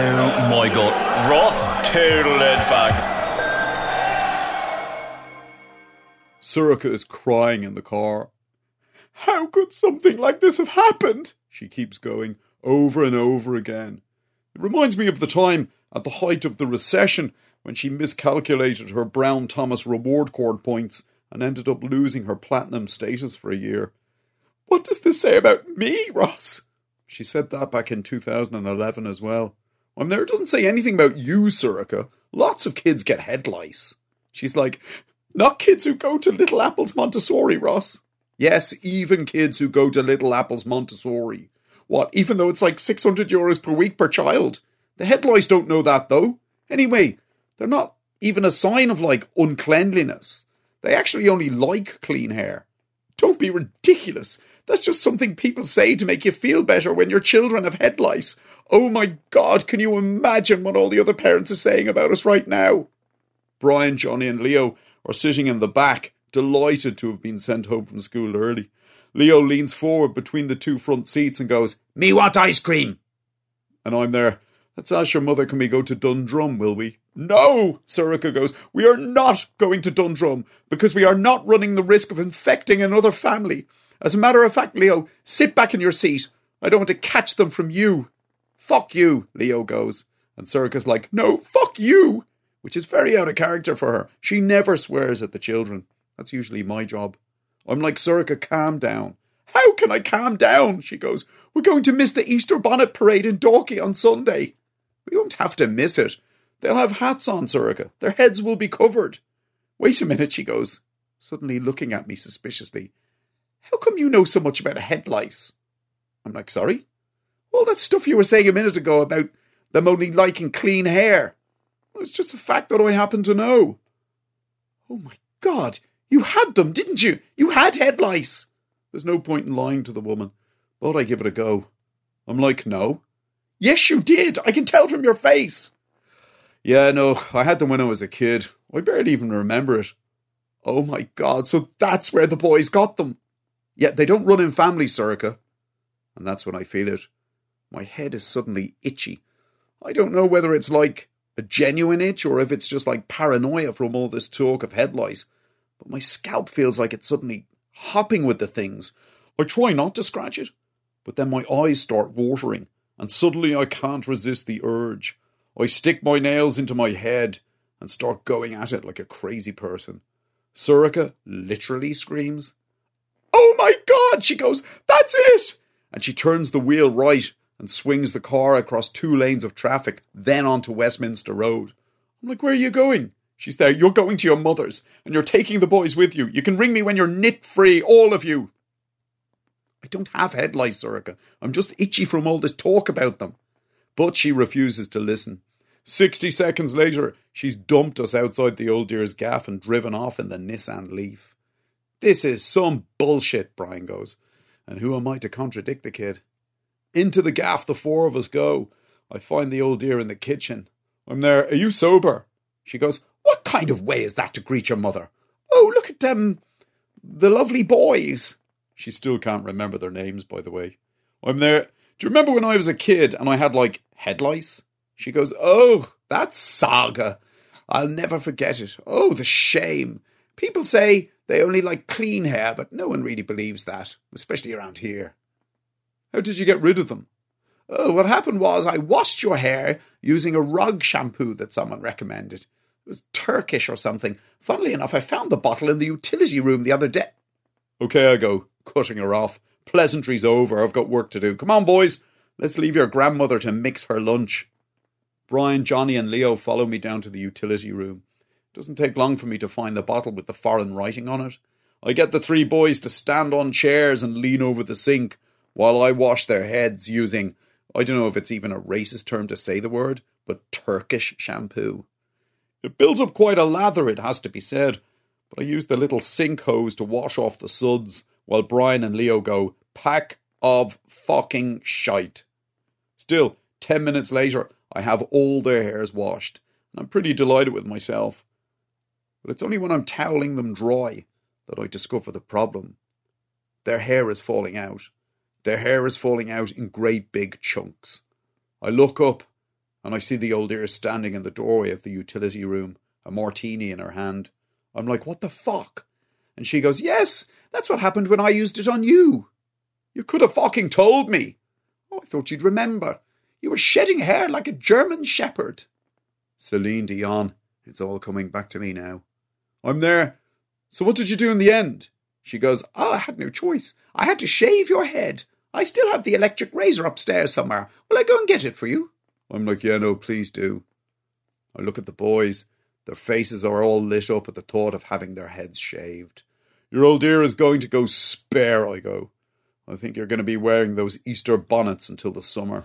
Oh my god. Ross total it back. Sorcha is crying in the car. How could something like this have happened? She keeps going over and over again. It reminds me of the time at the height of the recession when she miscalculated her Brown Thomas reward card points and ended up losing her platinum status for a year. What does this say about me, Ross? She said that back in 2011 as well. I'm there. It doesn't say anything about you, Sorcha. Lots of kids get head lice. She's like, not kids who go to Little Apples Montessori, Ross. Yes, even kids who go to Little Apples Montessori. What, even though it's like 600 euros per week per child? The head lice don't know that, though. Anyway, they're not even a sign of like uncleanliness. They actually only like clean hair. Don't be ridiculous. That's just something people say to make you feel better when your children have head lice. Oh my god, can you imagine what all the other parents are saying about us right now? Brian, Johnny, and Leo are sitting in the back, delighted to have been sent home from school early. Leo leans forward between the two front seats and goes, Me want ice cream! And I'm there. Let's ask your mother, can we go to Dundrum, will we? No! Sorcha goes, We are not going to Dundrum because we are not running the risk of infecting another family. As a matter of fact, Leo, sit back in your seat. I don't want to catch them from you. Fuck you, Leo goes. And Sorcha's like, No, fuck you! Which is very out of character for her. She never swears at the children. That's usually my job. I'm like, Sorcha, calm down. How can I calm down? She goes, We're going to miss the Easter bonnet parade in Dalkey on Sunday. We won't have to miss it. They'll have hats on, Sorcha. Their heads will be covered. Wait a minute, she goes, suddenly looking at me suspiciously. How come you know so much about head lice? I'm like, sorry? All that stuff you were saying a minute ago about them only liking clean hair. Well, it's just a fact that I happen to know. Oh my god, you had them, didn't you? You had head lice. There's no point in lying to the woman, but I give it a go. I'm like, no. Yes, you did. I can tell from your face. Yeah, no, I had them when I was a kid. I barely even remember it. Oh my god, so that's where the boys got them. Yet they don't run in families, Sorcha. And that's when I feel it. My head is suddenly itchy. I don't know whether it's like a genuine itch or if it's just like paranoia from all this talk of head lice, but my scalp feels like it's suddenly hopping with the things. I try not to scratch it, but then my eyes start watering, and suddenly I can't resist the urge. I stick my nails into my head and start going at it like a crazy person. Sorcha literally screams, Oh my god! She goes, That's it! And she turns the wheel right and swings the car across two lanes of traffic, then onto Westminster Road. I'm like, Where are you going? She's there. You're going to your mother's, and you're taking the boys with you. You can ring me when you're nit free, all of you. I don't have head Sorcha. I'm just itchy from all this talk about them. But she refuses to listen. Sixty seconds later, she's dumped us outside the old dear's gaff and driven off in the Nissan Leaf. This is some bullshit, Brian goes. And who am I to contradict the kid? Into the gaff the four of us go. I find the old dear in the kitchen. I'm there. Are you sober? She goes, What kind of way is that to greet your mother? Oh, look at them. The lovely boys. She still can't remember their names, by the way. I'm there. Do you remember when I was a kid and I had like head lice? She goes, Oh, that saga. I'll never forget it. Oh, the shame. People say They only like clean hair, but no one really believes that, especially around here. How did you get rid of them? Oh, what happened was I washed your hair using a rug shampoo that someone recommended. It was Turkish or something. Funnily enough, I found the bottle in the utility room the other day. Okay, I go, cutting her off. Pleasantries over. I've got work to do. Come on, boys. Let's leave your grandmother to mix her lunch. Brian, Johnny, and Leo follow me down to the utility room. It doesn't take long for me to find the bottle with the foreign writing on it. I get the three boys to stand on chairs and lean over the sink while I wash their heads using, I don't know if it's even a racist term to say the word, but Turkish shampoo. It builds up quite a lather, it has to be said, but I use the little sink hose to wash off the suds while Brian and Leo go, pack of fucking shite. Still, ten minutes later, I have all their hairs washed, and I'm pretty delighted with myself. But it's only when I'm toweling them dry that I discover the problem. Their hair is falling out. Their hair is falling out in great big chunks. I look up and I see the old dear standing in the doorway of the utility room, a martini in her hand. I'm like, what the fuck? And she goes, Yes, that's what happened when I used it on you. You could have fucking told me. Oh, I thought you'd remember. You were shedding hair like a German shepherd. Celine Dion. It's all coming back to me now. I'm there. So what did you do in the end? She goes, Oh, I had no choice. I had to shave your head. I still have the electric razor upstairs somewhere. Will I go and get it for you? I'm like, Yeah, no, please do. I look at the boys. Their faces are all lit up at the thought of having their heads shaved. Your old dear is going to go spare, I go. I think you're going to be wearing those Easter bonnets until the summer.